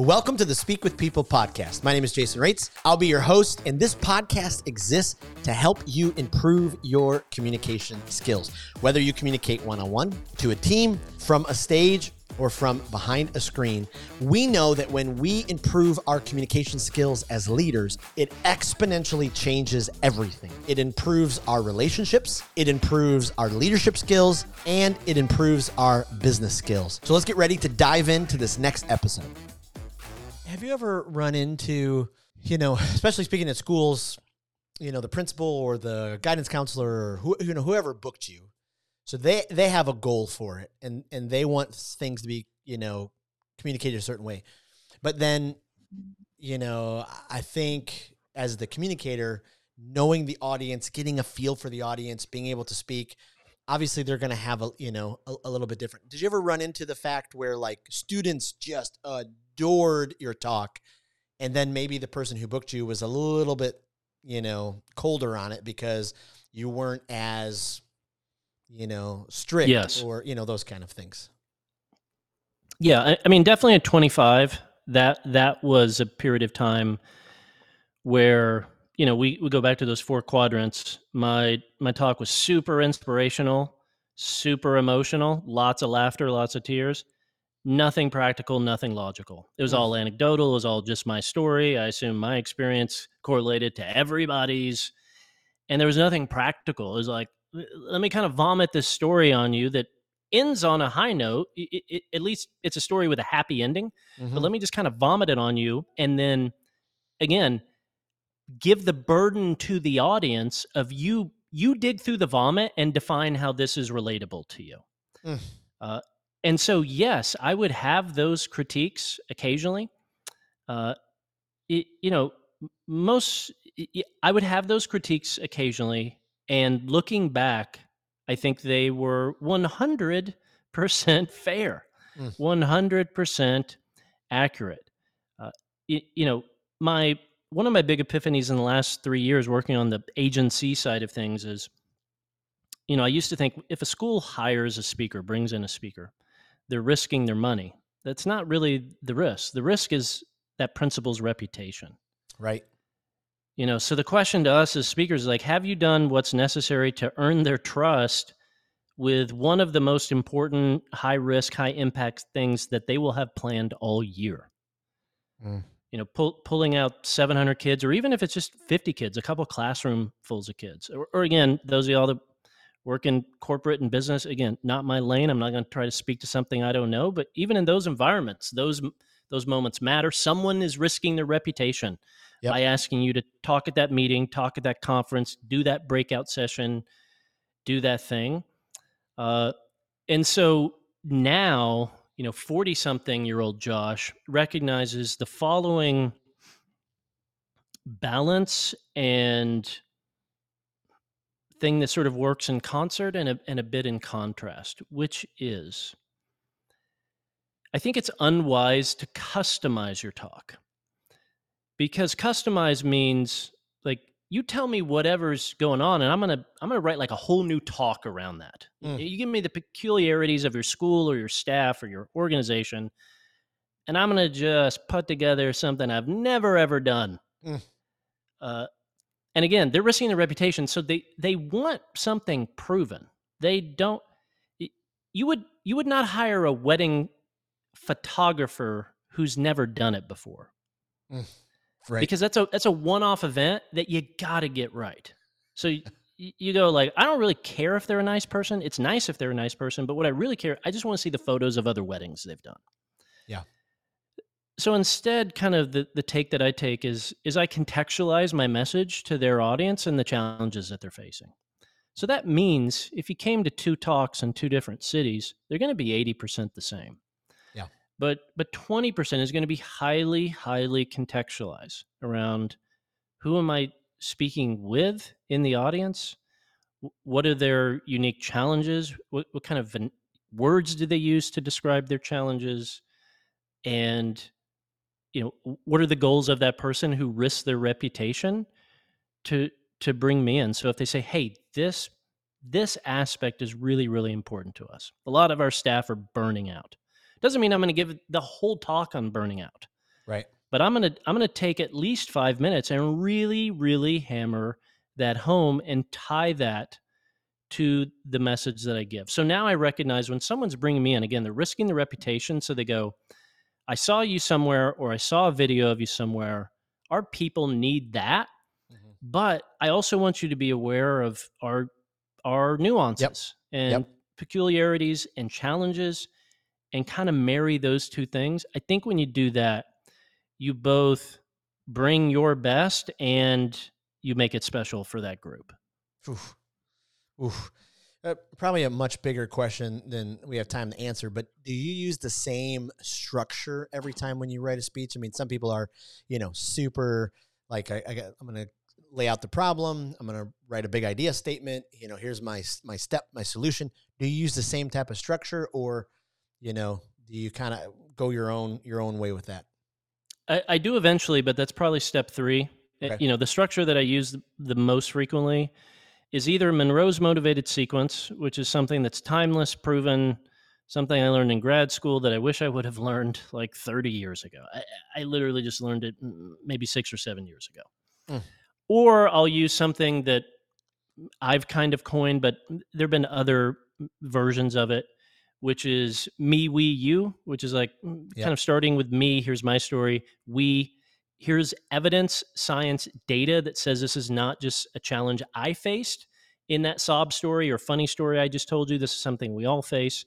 Welcome to the Speak with People podcast. My name is Jason Rates. I'll be your host, and this podcast exists to help you improve your communication skills. Whether you communicate one on one, to a team, from a stage, or from behind a screen, we know that when we improve our communication skills as leaders, it exponentially changes everything. It improves our relationships, it improves our leadership skills, and it improves our business skills. So let's get ready to dive into this next episode. Have you ever run into, you know, especially speaking at schools, you know, the principal or the guidance counselor or who, you know, whoever booked you. So they they have a goal for it and and they want things to be, you know, communicated a certain way. But then, you know, I think as the communicator, knowing the audience, getting a feel for the audience, being able to speak, obviously they're going to have a you know a, a, little bit different did you ever run into the fact where like students just adored your talk and then maybe the person who booked you was a little bit you know colder on it because you weren't as you know strict yes. or you know those kind of things yeah I, I mean definitely at 25 that that was a period of time where you know, we, we go back to those four quadrants. My my talk was super inspirational, super emotional, lots of laughter, lots of tears. Nothing practical, nothing logical. It was all anecdotal. It was all just my story. I assume my experience correlated to everybody's, and there was nothing practical. It was like, let me kind of vomit this story on you that ends on a high note. It, it, at least it's a story with a happy ending. Mm-hmm. But let me just kind of vomit it on you, and then again give the burden to the audience of you you dig through the vomit and define how this is relatable to you mm. uh, and so yes i would have those critiques occasionally uh, it, you know most i would have those critiques occasionally and looking back i think they were 100% fair mm. 100% accurate uh, it, you know my one of my big epiphanies in the last three years working on the agency side of things is you know i used to think if a school hires a speaker brings in a speaker they're risking their money. That's not really the risk. The risk is that principal's reputation. Right. You know so the question to us as speakers is like have you done what's necessary to earn their trust with one of the most important high risk high impact things that they will have planned all year? Mm. You know, pull, pulling out 700 kids, or even if it's just 50 kids, a couple classroom fulls of kids, or, or again, those of y'all that work in corporate and business, again, not my lane. I'm not going to try to speak to something I don't know, but even in those environments, those those moments matter. Someone is risking their reputation yep. by asking you to talk at that meeting, talk at that conference, do that breakout session, do that thing. Uh, and so now you know, 40 something year old Josh recognizes the following balance and thing that sort of works in concert and a, and a bit in contrast, which is I think it's unwise to customize your talk because customize means like you tell me whatever's going on and i'm gonna i'm gonna write like a whole new talk around that mm. you give me the peculiarities of your school or your staff or your organization and i'm gonna just put together something i've never ever done mm. uh, and again they're risking their reputation so they they want something proven they don't you would you would not hire a wedding photographer who's never done it before mm. Right. Because that's a that's a one-off event that you got to get right. So you, you go like, I don't really care if they're a nice person. It's nice if they're a nice person, but what I really care, I just want to see the photos of other weddings they've done. Yeah. So instead, kind of the, the take that I take is is I contextualize my message to their audience and the challenges that they're facing. So that means if you came to two talks in two different cities, they're going to be 80% the same. Yeah. But but 20% is going to be highly highly contextualized around who am i speaking with in the audience? What are their unique challenges? What, what kind of words do they use to describe their challenges? And you know what are the goals of that person who risks their reputation to to bring me in so if they say hey this this aspect is really really important to us a lot of our staff are burning out doesn't mean I'm going to give the whole talk on burning out. Right. But I'm gonna I'm gonna take at least five minutes and really, really hammer that home and tie that to the message that I give. So now I recognize when someone's bringing me in, again, they're risking the reputation. So they go, I saw you somewhere or I saw a video of you somewhere. Our people need that. Mm-hmm. But I also want you to be aware of our our nuances yep. and yep. peculiarities and challenges and kind of marry those two things. I think when you do that, you both bring your best and you make it special for that group. Oof. Oof. Uh, probably a much bigger question than we have time to answer, but do you use the same structure every time when you write a speech? I mean, some people are, you know, super like I, I got, I'm going to lay out the problem. I'm going to write a big idea statement. You know, here's my my step, my solution. Do you use the same type of structure, or you know, do you kind of go your own your own way with that? I, I do eventually, but that's probably step three. Eh, okay. You know, the structure that I use the most frequently is either Monroe's motivated sequence, which is something that's timeless, proven, something I learned in grad school that I wish I would have learned like 30 years ago. I, I literally just learned it mm, maybe six or seven years ago. Mm. Or I'll use something that I've kind of coined, but there have been other versions of it, which is me, we, you, which is like mm, yep. kind of starting with me. Here's my story. We, here's evidence, science, data that says this is not just a challenge I faced in that sob story or funny story I just told you. This is something we all face.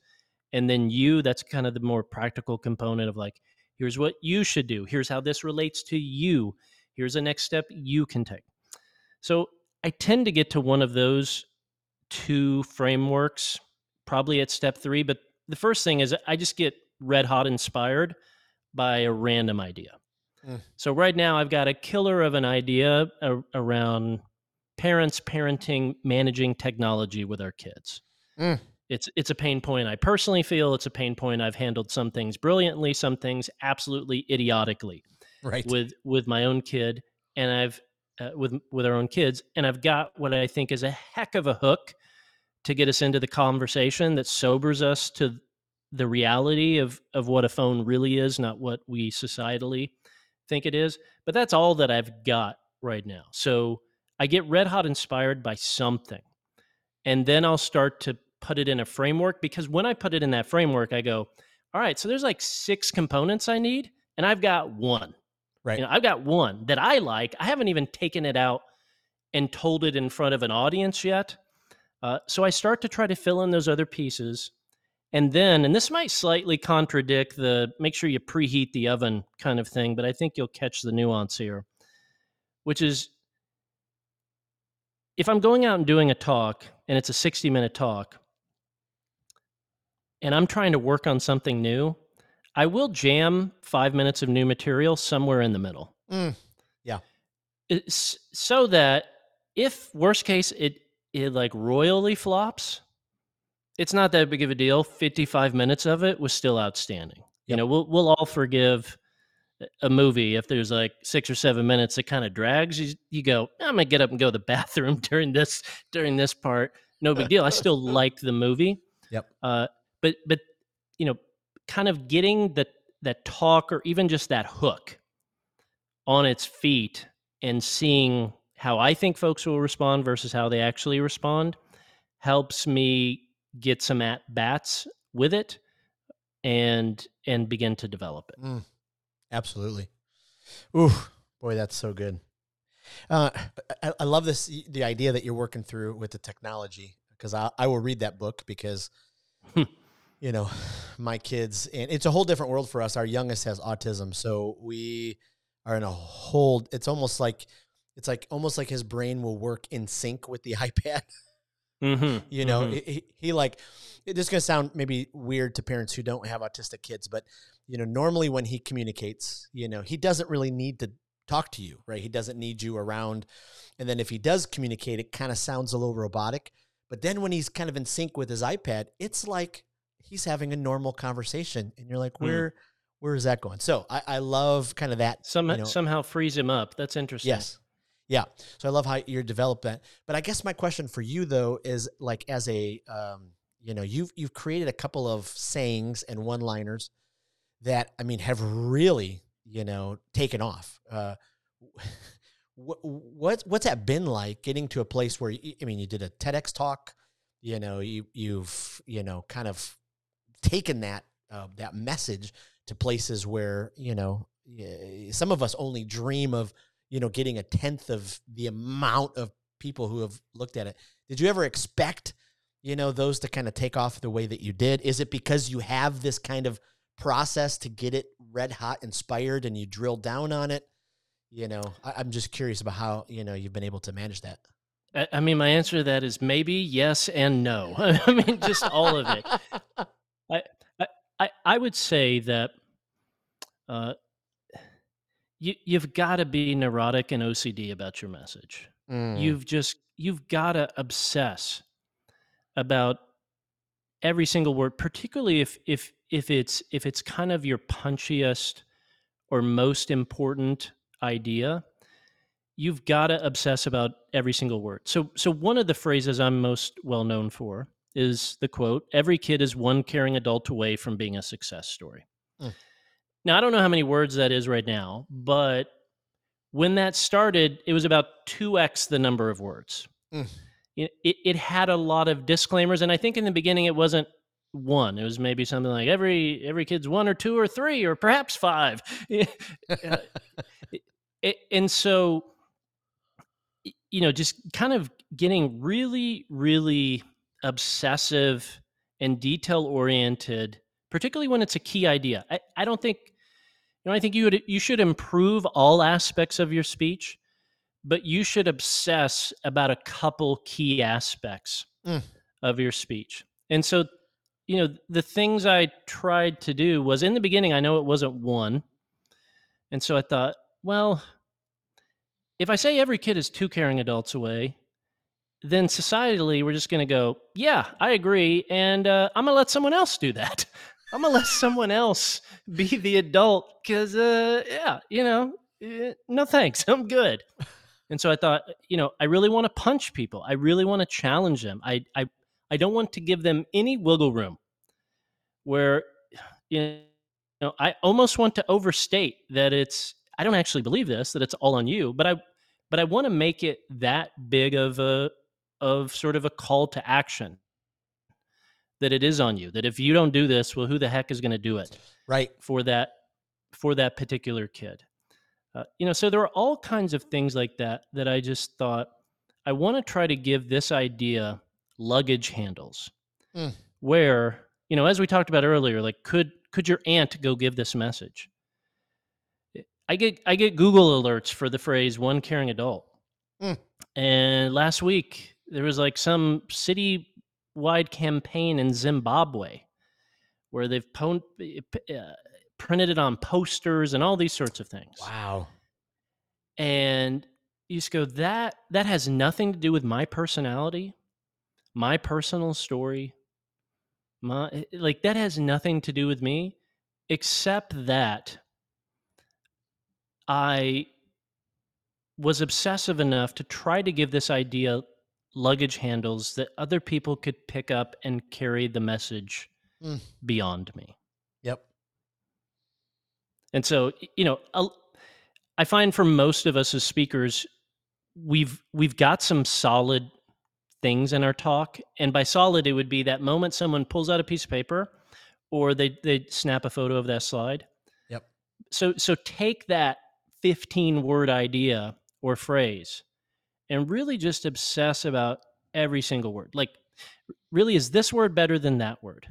And then you, that's kind of the more practical component of like, here's what you should do. Here's how this relates to you. Here's a next step you can take. So I tend to get to one of those two frameworks probably at step three. But the first thing is I just get red hot inspired by a random idea. Mm. So right now I've got a killer of an idea around parents parenting managing technology with our kids. Mm. It's it's a pain point I personally feel it's a pain point I've handled some things brilliantly, some things absolutely idiotically. Right. With with my own kid and I've uh, with with our own kids and I've got what I think is a heck of a hook to get us into the conversation that sobers us to the reality of of what a phone really is, not what we societally think it is. But that's all that I've got right now. So I get red hot inspired by something. And then I'll start to put it in a framework because when I put it in that framework, I go, all right, so there's like six components I need, and I've got one. Right. You know, I've got one that I like. I haven't even taken it out and told it in front of an audience yet. Uh, so I start to try to fill in those other pieces and then, and this might slightly contradict the make sure you preheat the oven kind of thing, but I think you'll catch the nuance here, which is if I'm going out and doing a talk and it's a 60 minute talk and I'm trying to work on something new, I will jam five minutes of new material somewhere in the middle. Mm, yeah. It's so that if worst case it it like royally flops, it's not that big of a deal. 55 minutes of it was still outstanding. Yep. You know, we'll we'll all forgive a movie if there's like six or seven minutes that kind of drags. You, you go, I'm gonna get up and go to the bathroom during this during this part. No big deal. I still liked the movie. Yep. Uh, but but you know, kind of getting that that talk or even just that hook on its feet and seeing how I think folks will respond versus how they actually respond helps me get some at bats with it and and begin to develop it. Mm, absolutely. Ooh, boy, that's so good. Uh, I, I, love this the idea that you're working through with the technology because I, I will read that book because hmm. you know my kids and it's a whole different world for us. Our youngest has autism, so we are in a whole. It's almost like it's like almost like his brain will work in sync with the iPad. Mm-hmm, you know, mm-hmm. he, he, like this is gonna sound maybe weird to parents who don't have autistic kids, but you know, normally when he communicates, you know, he doesn't really need to talk to you, right? He doesn't need you around. And then if he does communicate, it kind of sounds a little robotic. But then when he's kind of in sync with his iPad, it's like he's having a normal conversation, and you're like, hmm. where, mm. where is that going? So I, I love kind of that. Some, you know, somehow frees him up. That's interesting. Yes, yeah. So I love how you're developing. That. But I guess my question for you though is like as a um, you know, you've you've created a couple of sayings and one-liners that I mean have really you know, taken off. Uh, what, what what's that been like getting to a place where you, I mean, you did a TEDx talk, you know, you you've you know kind of taken that uh, that message to places where you know some of us only dream of you know getting a tenth of the amount of people who have looked at it. Did you ever expect you know those to kind of take off the way that you did? Is it because you have this kind of process to get it red hot inspired and you drill down on it? You know, I, I'm just curious about how you know you've been able to manage that. I mean, my answer to that is maybe yes and no. I mean, just all of it. I, I, I would say that uh, you, you've got to be neurotic and OCD about your message. Mm. You've just you've got to obsess about every single word, particularly if if if it's if it's kind of your punchiest or most important idea. You've got to obsess about every single word. So so one of the phrases I'm most well known for is the quote Every kid is one caring adult away from being a success story. Mm. Now, I don't know how many words that is right now, but when that started, it was about 2x the number of words. Mm. It, it, it, had a lot of disclaimers. And I think in the beginning, it wasn't one. It was maybe something like every every kid's one or two or three or perhaps five. Uh, and so, you know, just kind of getting really, really obsessive and detail oriented, particularly when it's a key idea. I, I don't think you know, I think you would you should improve all aspects of your speech, but you should obsess about a couple key aspects mm. of your speech. And so, you know, the things I tried to do was in the beginning, I know it wasn't one. And so I thought, well, if I say every kid is two caring adults away, then societally we're just going to go, yeah, I agree, and uh, I'm gonna let someone else do that. I'm gonna let someone else be the adult because, uh, yeah, you know, eh, no thanks, I'm good. And so I thought, you know, I really want to punch people. I really want to challenge them. I, I, I don't want to give them any wiggle room. Where, you know, I almost want to overstate that it's. I don't actually believe this that it's all on you, but I, but I want to make it that big of a of sort of a call to action that it is on you that if you don't do this well who the heck is going to do it right for that for that particular kid uh, you know so there are all kinds of things like that that i just thought i want to try to give this idea luggage handles mm. where you know as we talked about earlier like could could your aunt go give this message i get i get google alerts for the phrase one caring adult mm. and last week there was like some city wide campaign in Zimbabwe where they've po- uh, printed it on posters and all these sorts of things. Wow. And you just go that that has nothing to do with my personality, my personal story. My eh, like that has nothing to do with me except that I was obsessive enough to try to give this idea luggage handles that other people could pick up and carry the message mm. beyond me. Yep. And so, you know, I find for most of us as speakers, we've we've got some solid things in our talk, and by solid, it would be that moment someone pulls out a piece of paper, or they they snap a photo of that slide. Yep. So so take that fifteen word idea or phrase and really just obsess about every single word. Like, really, is this word better than that word?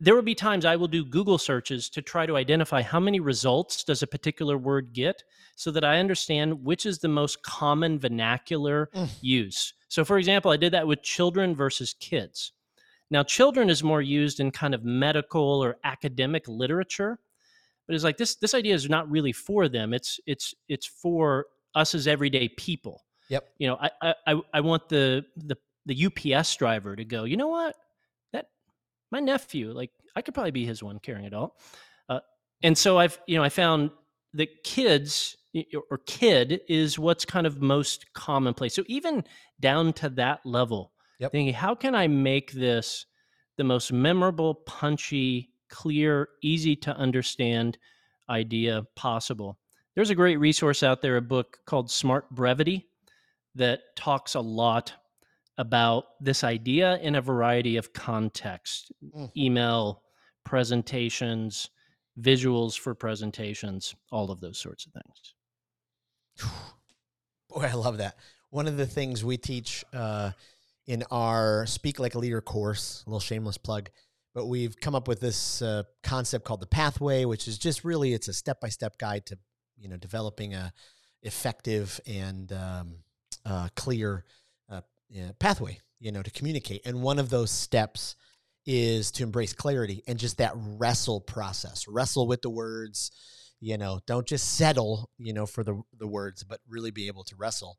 There will be times I will do Google searches to try to identify how many results does a particular word get so that I understand which is the most common vernacular mm. use. So, for example, I did that with children versus kids. Now, children is more used in kind of medical or academic literature, but it's like this this idea is not really for them. It's it's it's for us as everyday people. Yep. You know, I I I want the the the UPS driver to go. You know what? That my nephew, like I could probably be his one caring adult. Uh, and so I've you know I found that kids or kid is what's kind of most commonplace. So even down to that level, yep. thinking how can I make this the most memorable, punchy, clear, easy to understand idea possible. There's a great resource out there, a book called Smart Brevity, that talks a lot about this idea in a variety of contexts mm. email, presentations, visuals for presentations, all of those sorts of things. Boy, I love that. One of the things we teach uh, in our Speak Like a Leader course, a little shameless plug, but we've come up with this uh, concept called the pathway, which is just really it's a step by step guide to you know developing a effective and um, uh, clear uh, pathway you know to communicate. And one of those steps is to embrace clarity and just that wrestle process. Wrestle with the words, you know, don't just settle, you know, for the the words, but really be able to wrestle.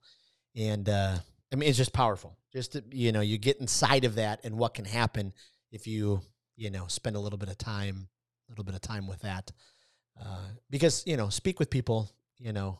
And uh I mean it's just powerful. Just to, you know, you get inside of that and what can happen if you, you know, spend a little bit of time, a little bit of time with that. Uh because, you know, speak with people, you know,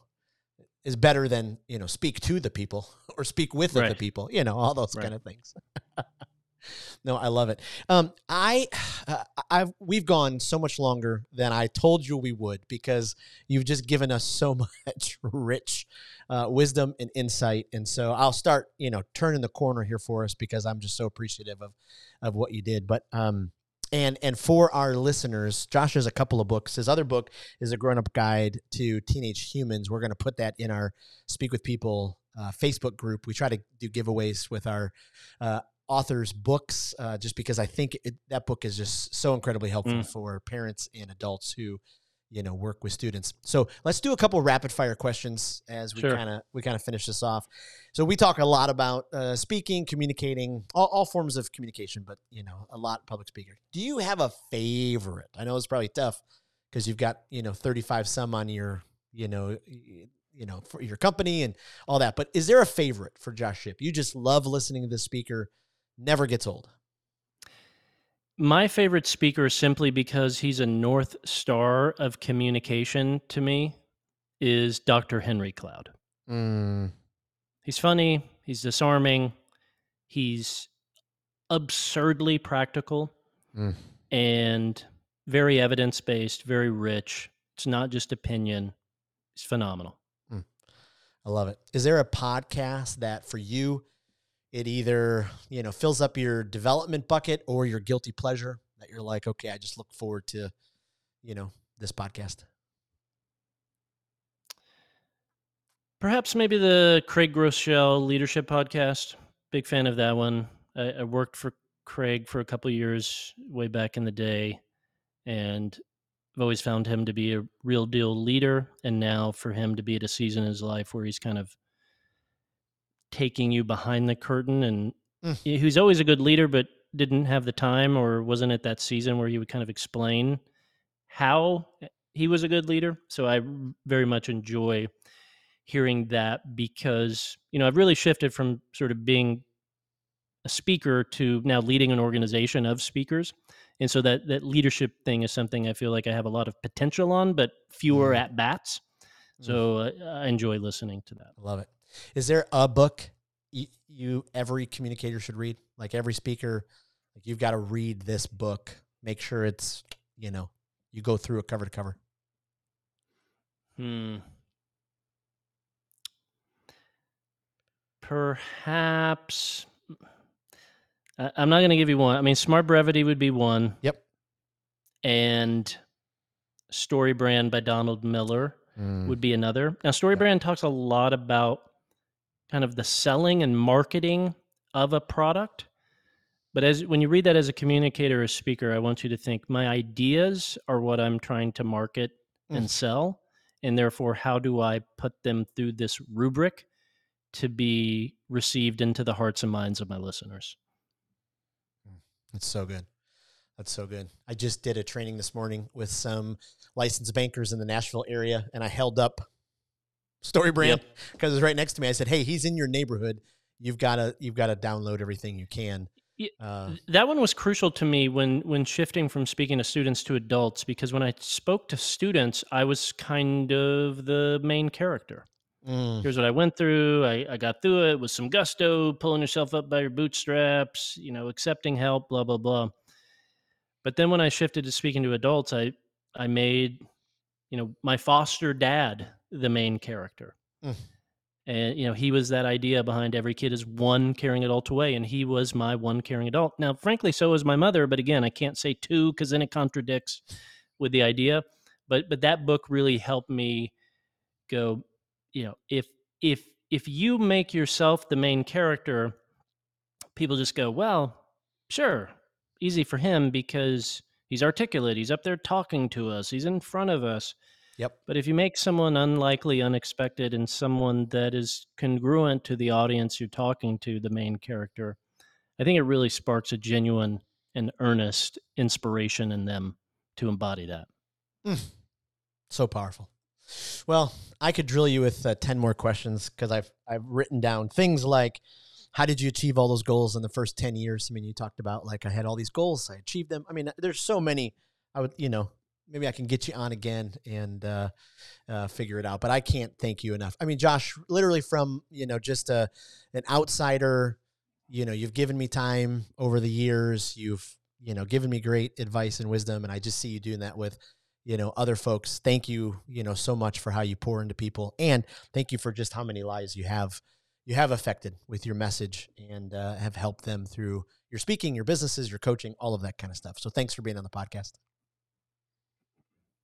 is better than, you know, speak to the people or speak with right. the people, you know, all those right. kind of things. no, I love it. Um, I, uh, I've we've gone so much longer than I told you we would because you've just given us so much rich uh, wisdom and insight. And so I'll start, you know, turning the corner here for us because I'm just so appreciative of of what you did. But um, and and for our listeners, Josh has a couple of books. His other book is a grown up guide to teenage humans. We're going to put that in our Speak with People uh, Facebook group. We try to do giveaways with our uh, author's books uh, just because I think it, that book is just so incredibly helpful mm. for parents and adults who you know work with students. So let's do a couple rapid fire questions as we kind of we kind of finish this off. So we talk a lot about uh, speaking, communicating, all, all, forms of communication, but you know a lot public speaker. Do you have a favorite? I know it's probably tough because you've got you know thirty five some on your you know you know for your company and all that. But is there a favorite for Josh Shipp You just love listening to this speaker never gets old. My favorite speaker, simply because he's a north star of communication to me, is Dr. Henry Cloud. Mm. He's funny, he's disarming, he's absurdly practical, mm. and very evidence based, very rich. It's not just opinion, it's phenomenal. Mm. I love it. Is there a podcast that for you it either you know fills up your development bucket or your guilty pleasure that you're like okay i just look forward to you know this podcast. Perhaps maybe the craig groeschel leadership podcast. Big fan of that one. I, I worked for craig for a couple years way back in the day and i've always found him to be a real deal leader. And now for him to be at a season in his life where he's kind of taking you behind the curtain and mm. he's always a good leader but didn't have the time or wasn't at that season where he would kind of explain how he was a good leader so i very much enjoy hearing that because you know i've really shifted from sort of being a speaker to now leading an organization of speakers and so that that leadership thing is something i feel like i have a lot of potential on but fewer mm. at bats so mm. uh, i enjoy listening to that i love it is there a book you, you every communicator should read? Like every speaker, like you've got to read this book. Make sure it's you know you go through it cover to cover. Hmm. Perhaps I'm not going to give you one. I mean, Smart Brevity would be one. Yep. And Story Brand by Donald Miller mm. would be another. Now, Story yep. Brand talks a lot about kind of the selling and marketing of a product. But as when you read that as a communicator or a speaker, I want you to think my ideas are what I'm trying to market mm. and sell. And therefore, how do I put them through this rubric to be received into the hearts and minds of my listeners? That's so good. That's so good. I just did a training this morning with some licensed bankers in the Nashville area, and I held up Story brand because yep. it's right next to me. I said, "Hey, he's in your neighborhood. You've got to you've got to download everything you can." Uh, that one was crucial to me when when shifting from speaking to students to adults because when I spoke to students, I was kind of the main character. Mm. Here's what I went through. I, I got through it with some gusto, pulling yourself up by your bootstraps, you know, accepting help, blah blah blah. But then when I shifted to speaking to adults, I I made you know, my foster dad, the main character. Mm. And, you know, he was that idea behind every kid is one caring adult away. And he was my one caring adult. Now, frankly, so was my mother. But again, I can't say two because then it contradicts with the idea. But, but that book really helped me go, you know, if, if, if you make yourself the main character, people just go, well, sure, easy for him because he's articulate, he's up there talking to us, he's in front of us. Yep. But if you make someone unlikely, unexpected, and someone that is congruent to the audience you're talking to, the main character, I think it really sparks a genuine and earnest inspiration in them to embody that. Mm. So powerful. Well, I could drill you with uh, 10 more questions because I've, I've written down things like how did you achieve all those goals in the first 10 years? I mean, you talked about like I had all these goals, I achieved them. I mean, there's so many. I would, you know, maybe I can get you on again and uh, uh, figure it out. But I can't thank you enough. I mean, Josh, literally from you know just a an outsider, you know, you've given me time over the years. You've you know given me great advice and wisdom, and I just see you doing that with you know other folks. Thank you, you know, so much for how you pour into people, and thank you for just how many lives you have you have affected with your message and uh, have helped them through your speaking, your businesses, your coaching, all of that kind of stuff. So thanks for being on the podcast.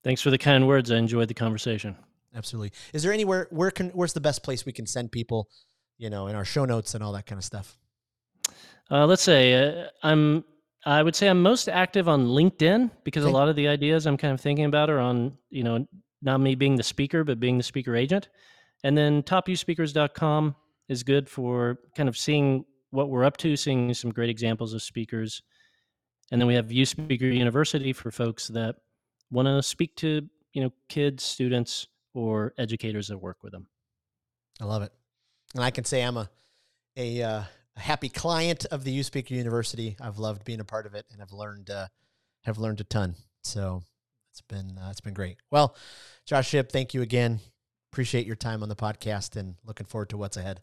Thanks for the kind words. I enjoyed the conversation. Absolutely. Is there anywhere where can where's the best place we can send people, you know, in our show notes and all that kind of stuff? Uh, let's say uh, I'm. I would say I'm most active on LinkedIn because okay. a lot of the ideas I'm kind of thinking about are on, you know, not me being the speaker, but being the speaker agent. And then topyouthspeakers.com is good for kind of seeing what we're up to, seeing some great examples of speakers. And then we have Youth Speaker University for folks that want to speak to you know kids, students, or educators that work with them. I love it, and I can say I'm a a, uh, a happy client of the Youth Speaker University. I've loved being a part of it, and I've learned uh, have learned a ton. So it's been uh, it's been great. Well, Josh Shipp, thank you again. Appreciate your time on the podcast, and looking forward to what's ahead.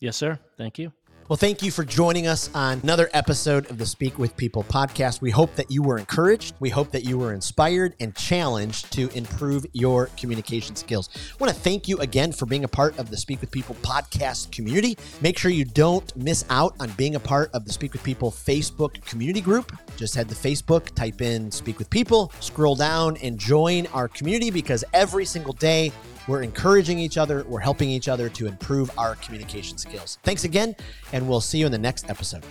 Yes, sir. Thank you. Well, thank you for joining us on another episode of the Speak with People podcast. We hope that you were encouraged. We hope that you were inspired and challenged to improve your communication skills. I want to thank you again for being a part of the Speak with People podcast community. Make sure you don't miss out on being a part of the Speak with People Facebook community group. Just head to Facebook, type in Speak with People, scroll down, and join our community because every single day, we're encouraging each other, we're helping each other to improve our communication skills. Thanks again, and we'll see you in the next episode.